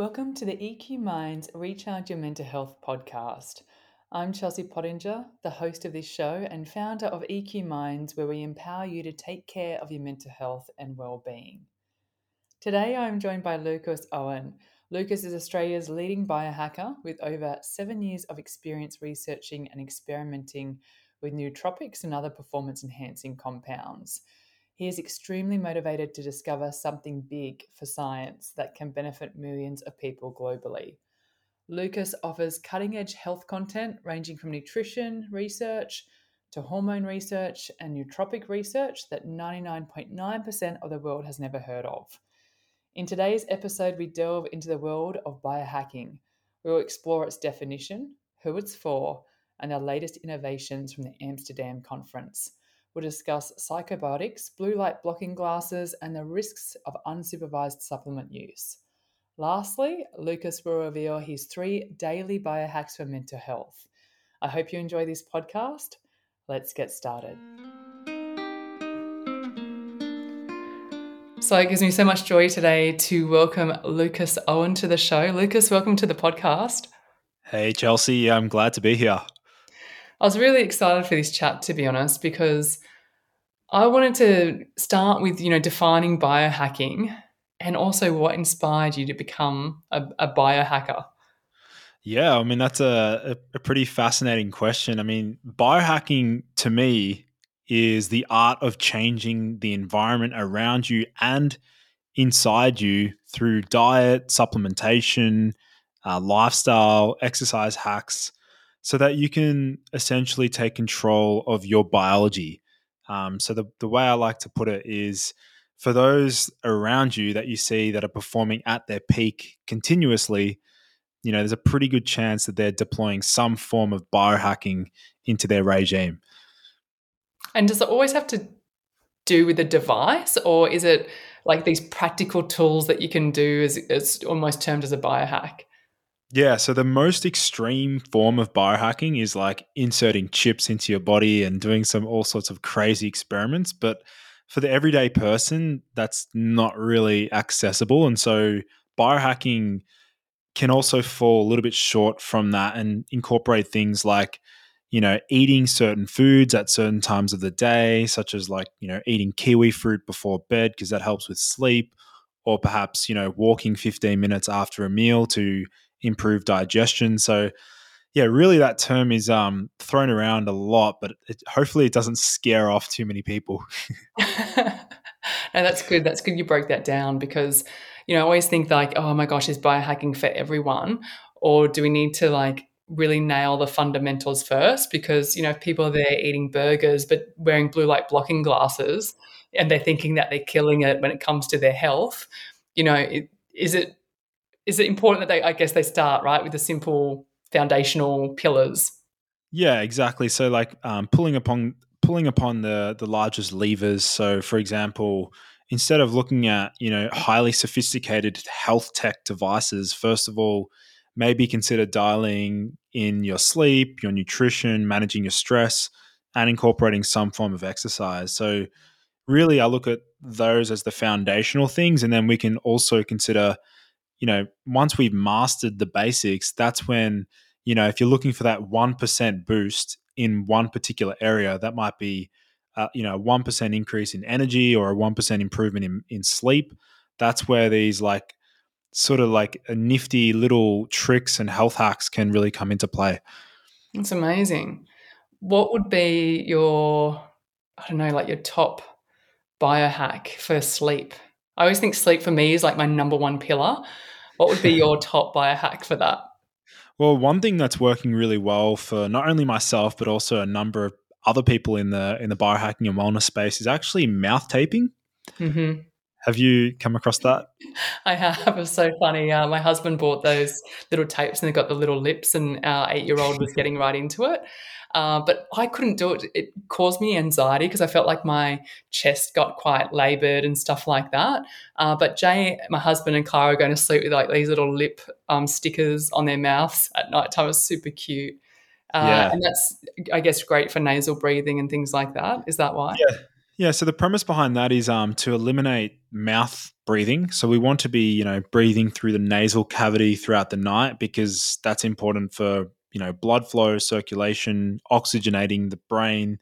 Welcome to the EQ Minds Recharge Your Mental Health podcast. I'm Chelsea Pottenger, the host of this show and founder of EQ Minds, where we empower you to take care of your mental health and well-being. Today, I'm joined by Lucas Aoun. Lucas is Australia's leading biohacker with over seven years of experience researching and experimenting with nootropics and other performance enhancing compounds. He is extremely motivated to discover something big for science that can benefit millions of people globally. Lucas offers cutting edge health content ranging from nutrition research to hormone research and nootropic research that 99.9% of the world has never heard of. In today's episode, we delve into the world of biohacking. We will explore its definition, who it's for, and the latest innovations from the Amsterdam conference. We'll discuss psychobiotics, blue light blocking glasses, and the risks of unsupervised supplement use. Lastly, Lucas will reveal his three daily biohacks for mental health. I hope you enjoy this podcast. Let's get started. So it gives me so much joy today to welcome Lucas Aoun to the show. Lucas, welcome to the podcast. Hey, Chelsea. I'm glad to be here. I was really excited for this chat, to be honest, because I wanted to start with, you know, defining biohacking and also what inspired you to become a, a biohacker. Yeah, I mean, that's a, a, pretty fascinating question. I mean, biohacking to me is the art of changing the environment around you and inside you through diet, supplementation, uh, lifestyle, exercise hacks so that you can essentially take control of your biology. Um, so the, the way I like to put it is for those around you that you see that are performing at their peak continuously, you know, there's a pretty good chance that they're deploying some form of biohacking into their regime. And does it always have to do with a device, or is it like these practical tools that you can do as, it's almost termed as a biohack? Yeah, so the most extreme form of biohacking is like inserting chips into your body and doing some all sorts of crazy experiments. But for the everyday person, that's not really accessible. And so biohacking can also fall a little bit short from that and incorporate things like, you know, eating certain foods at certain times of the day, such as like, you know, eating kiwi fruit before bed because that helps with sleep, or perhaps, you know, walking 15 minutes after a meal to improve digestion. So, yeah, really, that term is um, thrown around a lot, but it, hopefully, it doesn't scare off too many people. and that's good. That's good. You broke that down because you know I always think like, oh my gosh, is biohacking for everyone, or do we need to like really nail the fundamentals first? Because you know, if people are there eating burgers but wearing blue light blocking glasses, and they're thinking that they're killing it when it comes to their health, you know, it, is it is it important that they i guess they start right with the simple foundational pillars? Yeah exactly. So like um, pulling upon pulling upon the the largest levers. So for example instead of looking at you know highly sophisticated health tech devices first of all maybe consider dialing in your sleep your nutrition managing your stress and incorporating some form of exercise. So really i look at those as the foundational things and then we can also consider you know, once we've mastered the basics, that's when, you know, if you're looking for that 1% boost in one particular area, that might be, uh, you know, a 1% increase in energy or a 1% improvement in, in sleep. That's where these like sort of like a nifty little tricks and health hacks can really come into play. It's amazing. What would be your, I don't know, like your top biohack for sleep? I always think sleep for me is like my number one pillar. What would be your top biohack for that? Well, one thing that's working really well for not only myself but also a number of other people in the in the biohacking and wellness space is actually mouth taping. Mm-hmm. Have you come across that? I have. It's so funny. Uh, my husband bought those little tapes and they got the little lips, and our eight year old was getting right into it. Uh, but I couldn't do it. It caused me anxiety because I felt like my chest got quite labored and stuff like that. Uh, but Jay, my husband, and Clara are going to sleep with like these little lip um, stickers on their mouths at night time. It's super cute. Uh, yeah. And that's, I guess, great for nasal breathing and things like that. Is that why? Yeah. Yeah, so the premise behind that is um, to eliminate mouth breathing. So we want to be, you know, breathing through the nasal cavity throughout the night because that's important for, you know, blood flow, circulation, oxygenating the brain.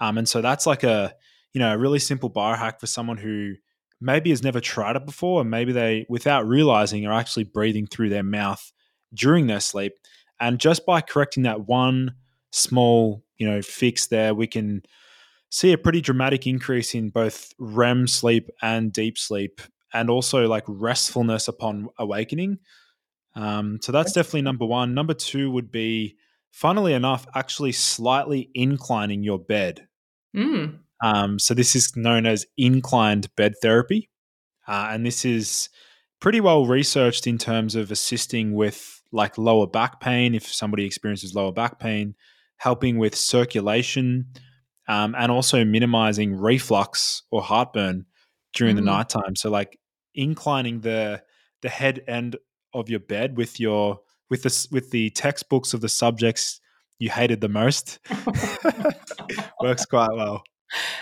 Um, and so that's like a, you know, a really simple biohack for someone who maybe has never tried it before, and maybe they, without realizing, are actually breathing through their mouth during their sleep. And just by correcting that one small, you know, fix there, we can see a pretty dramatic increase in both REM sleep and deep sleep, and also like restfulness upon awakening. Um, so that's definitely number one. Number two would be, funnily enough, actually slightly inclining your bed. Mm. Um, so this is known as inclined bed therapy, uh, and this is pretty well researched in terms of assisting with like lower back pain if somebody experiences lower back pain, helping with circulation, um, and also minimizing reflux or heartburn during mm. the nighttime. So like inclining the the head end of your bed with your with the with the textbooks of the subjects you hated the most works quite well.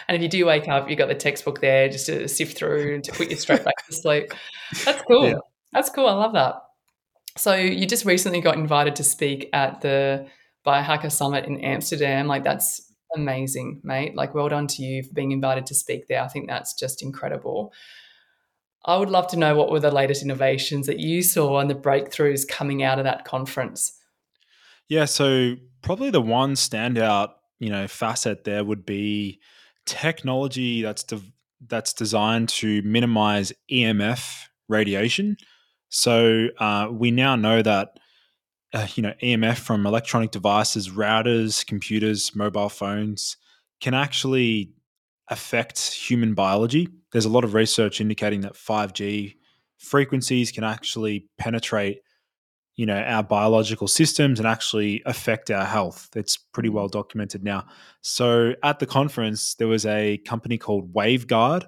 And if you do wake up, you got the textbook there just to sift through and to put you straight back to sleep. That's cool. Yeah. That's cool. I love that. So you just recently got invited to speak at the Biohacker Summit in Amsterdam. Like that's amazing, mate. Like, well done to you for being invited to speak there. I think that's just incredible. I would love to know what were the latest innovations that you saw and the breakthroughs coming out of that conference. Yeah, so probably the one standout, you know, facet there would be technology that's de- that's designed to minimize EMF radiation. So uh, we now know that uh, you know EMF from electronic devices, routers, computers, mobile phones can actually affect human biology. There's a lot of research indicating that 5G frequencies can actually penetrate you know our biological systems and actually affect our health. It's pretty well documented now. So at the conference there was a company called waveguard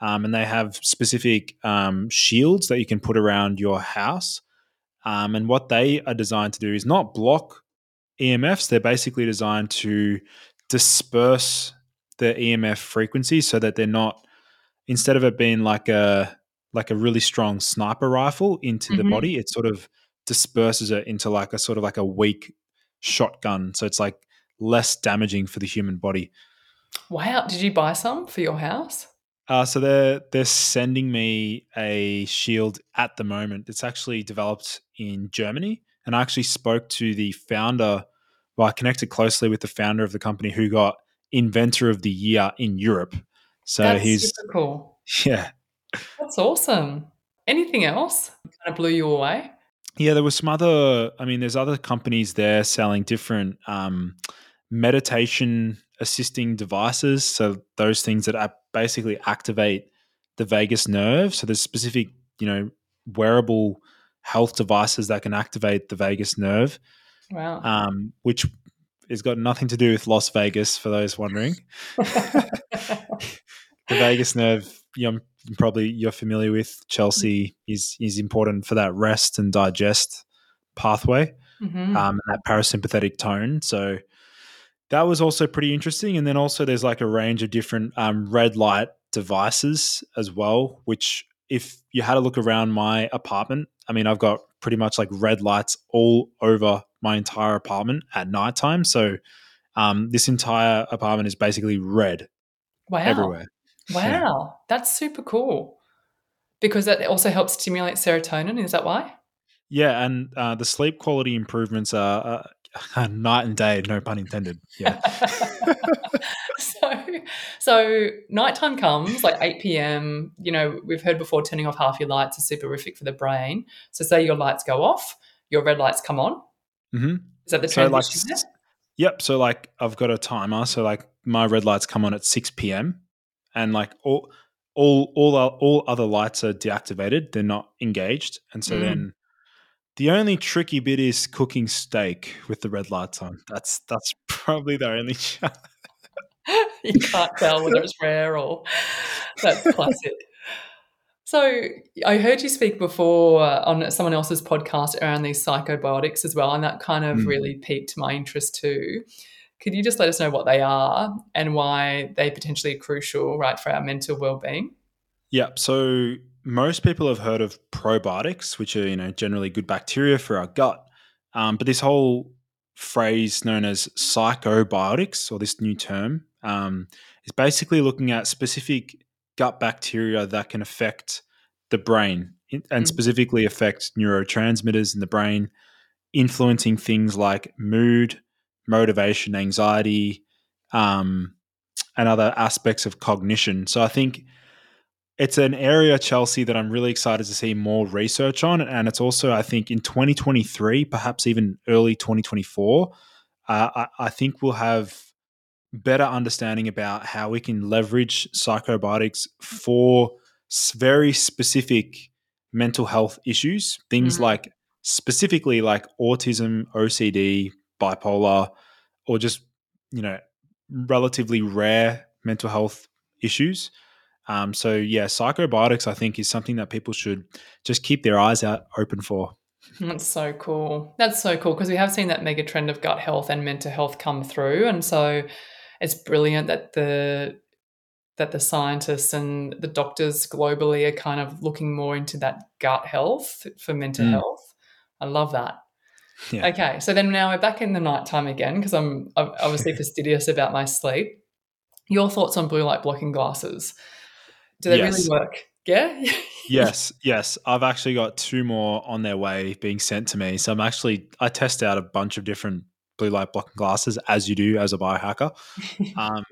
um, and they have specific um, shields that you can put around your house. Um, and what they are designed to do is not block EMFs, they're basically designed to disperse the EMF frequency so that they're not instead of it being like a like a really strong sniper rifle into mm-hmm. the body, it sort of disperses it into like a sort of like a weak shotgun. So it's like less damaging for the human body. Wow. Did you buy some for your house? Uh, so they're they're sending me a shield at the moment. It's actually developed in Germany, and I actually spoke to the founder. Well, I connected closely with the founder of the company who got Inventor of the Year in Europe. So That's he's cool. Yeah, that's awesome. Anything else kind of blew you away? Yeah, there were some other. I mean, there's other companies there selling different um, meditation assisting devices. So those things that basically activate the vagus nerve. So there's specific, you know, wearable health devices that can activate the vagus nerve. Wow. Um, which has got nothing to do with Las Vegas, for those wondering. the vagus nerve, you know, probably you're familiar with Chelsea is is important for that rest and digest pathway, mm-hmm. um, and that parasympathetic tone. So that was also pretty interesting. And then also there's like a range of different um, red light devices as well, which if you had a look around my apartment, I mean, I've got pretty much like red lights all over my entire apartment at nighttime. So um, this entire apartment is basically red wow. everywhere. Wow, yeah. that's super cool. Because that also helps stimulate serotonin. Is that why? Yeah, and uh, the sleep quality improvements are, uh, night and day, no pun intended. Yeah. so, so nighttime comes like 8 p.m. You know, we've heard before turning off half your lights is superific for the brain. So, say your lights go off, your red lights come on. Mm-hmm. Is that the? So like, yep. So, like, I've got a timer. So, like, my red lights come on at 6 p.m. and like all all all all other lights are deactivated. They're not engaged, and so mm. then the only tricky bit is cooking steak with the red lights on. That's that's probably the only challenge. you can't tell whether it's rare or that's classic. So I heard you speak before on someone else's podcast around these psychobiotics as well, and that kind of mm. really piqued my interest too. Could you just let us know what they are and why they potentially are crucial, right, for our mental well-being? Yeah. So most people have heard of probiotics, which are you know generally good bacteria for our gut. Um, but this whole phrase known as psychobiotics, or this new term, um, is basically looking at specific gut bacteria that can affect the brain and mm-hmm. specifically affect neurotransmitters in the brain, influencing things like mood, motivation, anxiety, um, and other aspects of cognition. So I think it's an area, Chelsea, that I'm really excited to see more research on. And it's also, I think, in 2023, perhaps even early 2024, uh, I, I think we'll have better understanding about how we can leverage psychobiotics for very specific mental health issues, things mm-hmm. like specifically like autism, OCD, bipolar, or just, you know, relatively rare mental health issues. Um, so yeah, psychobiotics I think is something that people should just keep their eyes out open for. That's so cool. That's so cool because we have seen that mega trend of gut health and mental health come through, and so it's brilliant that the that the scientists and the doctors globally are kind of looking more into that gut health for mental mm. health. I love that. Yeah. Okay, so then now we're back in the nighttime again because I'm, I'm obviously fastidious about my sleep. Your thoughts on blue light blocking glasses? Do they yes. really work? Yeah. yes, yes. I've actually got two more on their way being sent to me. So I'm actually I test out a bunch of different blue light blocking glasses as you do as a biohacker. um,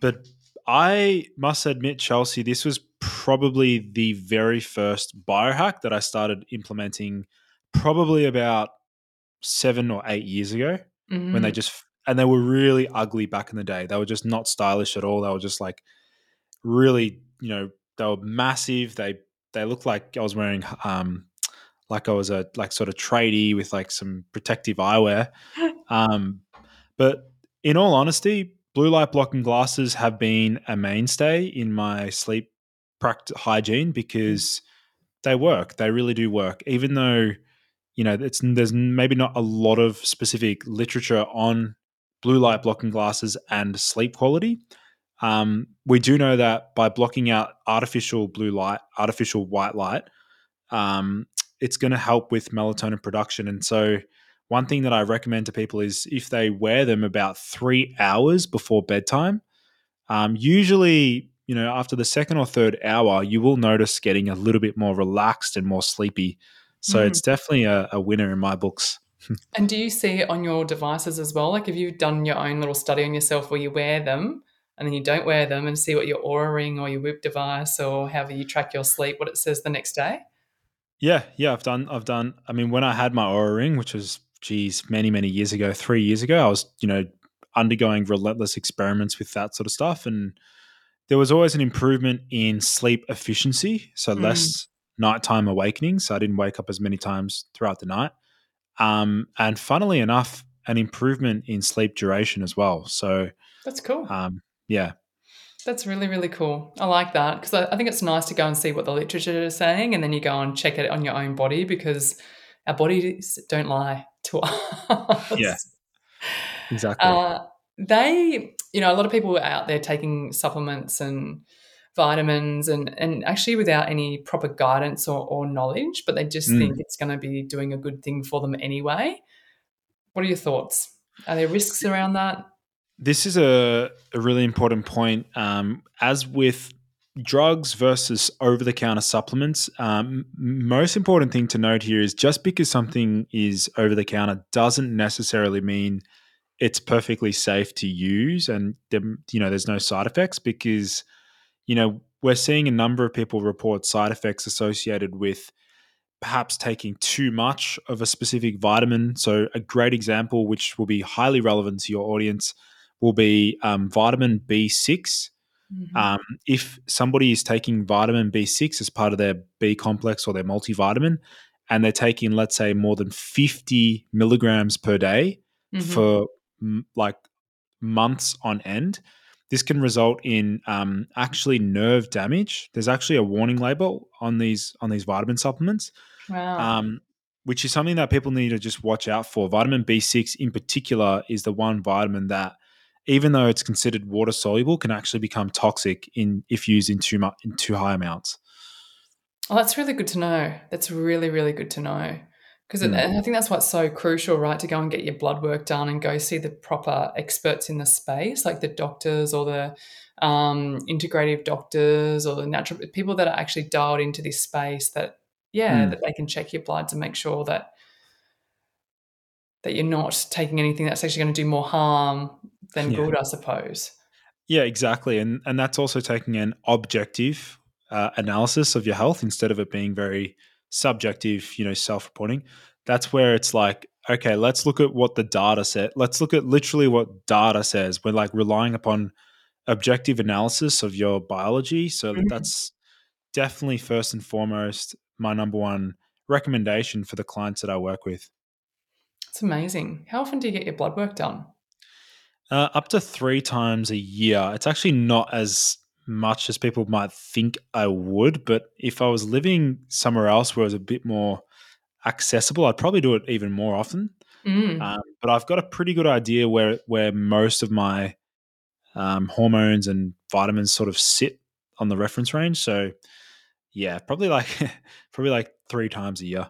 but I must admit, Chelsea, this was probably the very first biohack that I started implementing probably about seven or eight years ago mm-hmm. when they mm. just and they were really ugly back in the day. They were just not stylish at all. They were just like really you know they were massive. They they looked like I was wearing um like I was a like sort of tradie with like some protective eyewear. Um, but in all honesty, blue light blocking glasses have been a mainstay in my sleep practice hygiene because they work. They really do work, even though you know it's there's maybe not a lot of specific literature on blue light blocking glasses and sleep quality. Um, we do know that by blocking out artificial blue light, artificial white light, um, it's going to help with melatonin production. And so, one thing that I recommend to people is if they wear them about three hours before bedtime, um, usually, you know, after the second or third hour, you will notice getting a little bit more relaxed and more sleepy. So, mm. it's definitely a, a winner in my books. and do you see it on your devices as well? Like, have you done your own little study on yourself where you wear them? and then you don't wear them and see what your Oura ring or your Whoop device or however you track your sleep, what it says the next day? Yeah, yeah, I've done. I've done. I mean, when I had my Oura ring, which was geez, many many years ago, three years ago, I was you know undergoing relentless experiments with that sort of stuff, and there was always an improvement in sleep efficiency, so mm. less nighttime awakening. So I didn't wake up as many times throughout the night, um, and funnily enough, an improvement in sleep duration as well. So that's cool. Um, yeah. That's really, really cool. I like that because I, I, think it's nice to go and see what the literature is saying and then you go and check it on your own body because our bodies don't lie to us. Yeah. Exactly. Uh, they, you know, a lot of people are out there taking supplements and vitamins and, and actually without any proper guidance or, or knowledge, but they just mm. think it's going to be doing a good thing for them anyway. What are your thoughts? Are there risks around that? This is a, a really important point. Um, as with drugs versus over the counter supplements, um, most important thing to note here is just because something is over the counter doesn't necessarily mean it's perfectly safe to use and you know there's no side effects because you know we're seeing a number of people report side effects associated with perhaps taking too much of a specific vitamin so a great example which will be highly relevant to your audience will be um, vitamin B6. Mm-hmm. Um, if somebody is taking vitamin B6 as part of their B complex or their multivitamin, and they're taking, let's say, more than 50 milligrams per day mm-hmm. for m- like months on end, this can result in um, actually nerve damage. There's actually a warning label on these on these vitamin supplements, wow. um, which is something that people need to just watch out for. Vitamin B6 in particular is the one vitamin that even though it's considered water soluble, can actually become toxic in if used in too much in too high amounts. Oh, that's really good to know. That's really really good to know because mm. I think that's what's so crucial, right? To go and get your blood work done and go see the proper experts in the space, like the doctors or the um, integrative doctors or the natural people that are actually dialed into this space. That yeah, mm. that they can check your bloods and make sure that that you're not taking anything that's actually going to do more harm than yeah. good, I suppose. Yeah, exactly, and and that's also taking an objective uh, analysis of your health instead of it being very subjective, you know, self-reporting. That's where it's like, okay, let's look at what the data said. Let's look at literally what data says. We're like relying upon objective analysis of your biology. So mm-hmm. that's definitely first and foremost my number one recommendation for the clients that I work with. It's amazing. How often do you get your blood work done? Uh, up to three times a year. It's actually not as much as people might think I would, but if I was living somewhere else where it was a bit more accessible, I'd probably do it even more often. Mm. Um, but I've got a pretty good idea where where most of my um, hormones and vitamins sort of sit on the reference range. So, yeah, probably like probably like three times a year.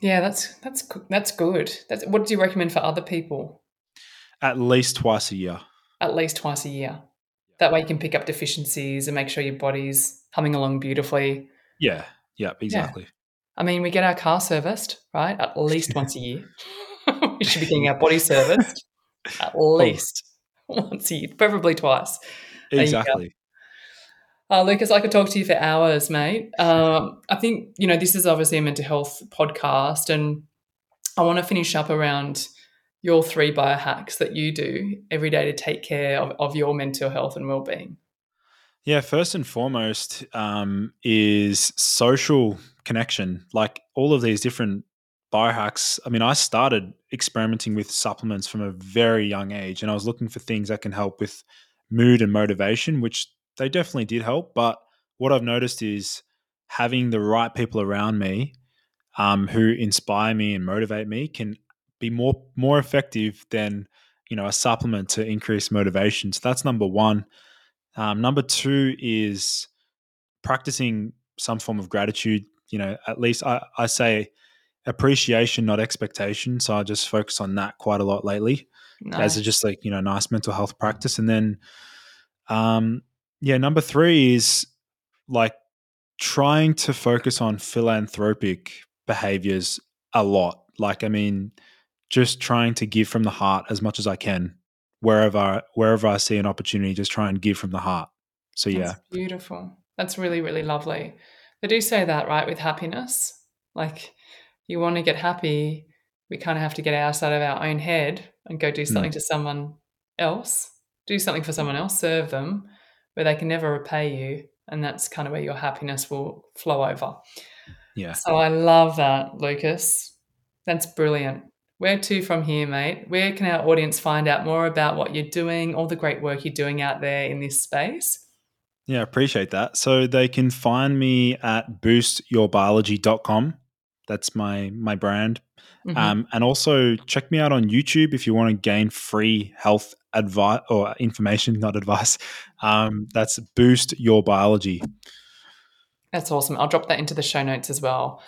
Yeah, that's that's that's good. That's what do you recommend for other people? At least twice a year. At least twice a year. That way you can pick up deficiencies and make sure your body's humming along beautifully. Yeah, yeah, exactly. Yeah. I mean, we get our car serviced, right? At least once a year. we should be getting our body serviced at least once a year, preferably twice. Exactly. Uh, Lucas, I could talk to you for hours, mate. Um, I think, you know, this is obviously a mental health podcast, and I want to finish up around your three biohacks that you do every day to take care of, of your mental health and well-being? Yeah first and foremost um, is social connection. Like all of these different biohacks i mean i started experimenting with supplements from a very young age and i was looking for things that can help with mood and motivation which they definitely did help but what i've noticed is having the right people around me um, who inspire me and motivate me can be more more effective than you know a supplement to increase motivation. So that's number one. Um, number two is practicing some form of gratitude. You know, at least I, I say appreciation, not expectation. So I just focus on that quite a lot lately, nice. as a just like you know nice mental health practice. And then, um, yeah, number three is like trying to focus on philanthropic behaviors a lot. Like, I mean, just trying to give from the heart as much as I can wherever wherever I see an opportunity. Just try and give from the heart. So yeah, That's beautiful. That's really really lovely. They do say that right with happiness. Like you want to get happy, we kind of have to get outside of our own head and go do something mm. to someone else, do something for someone else, serve them, where they can never repay you, and that's kind of where your happiness will flow over. Yeah. So I love that, Lucas. That's brilliant. Where to from here, mate? Where can our audience find out more about what you're doing, all the great work you're doing out there in this space? Yeah, appreciate that. So they can find me at boostyourbiology.com. That's my my brand. Mm-hmm. Um, and also check me out on YouTube if you want to gain free health advice or information, not advice. Um, that's Boost Your Biology. That's awesome. I'll drop that into the show notes as well.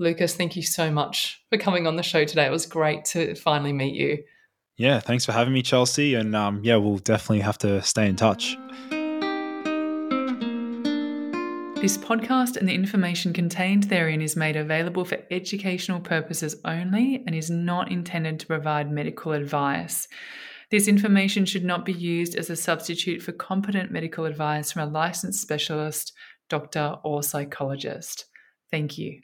Lucas, thank you so much for coming on the show today. It was great to finally meet you. Yeah, thanks for having me, Chelsea. And um, yeah, we'll definitely have to stay in touch. This podcast and the information contained therein is made available for educational purposes only and is not intended to provide medical advice. This information should not be used as a substitute for competent medical advice from a licensed specialist, doctor, or psychologist. Thank you.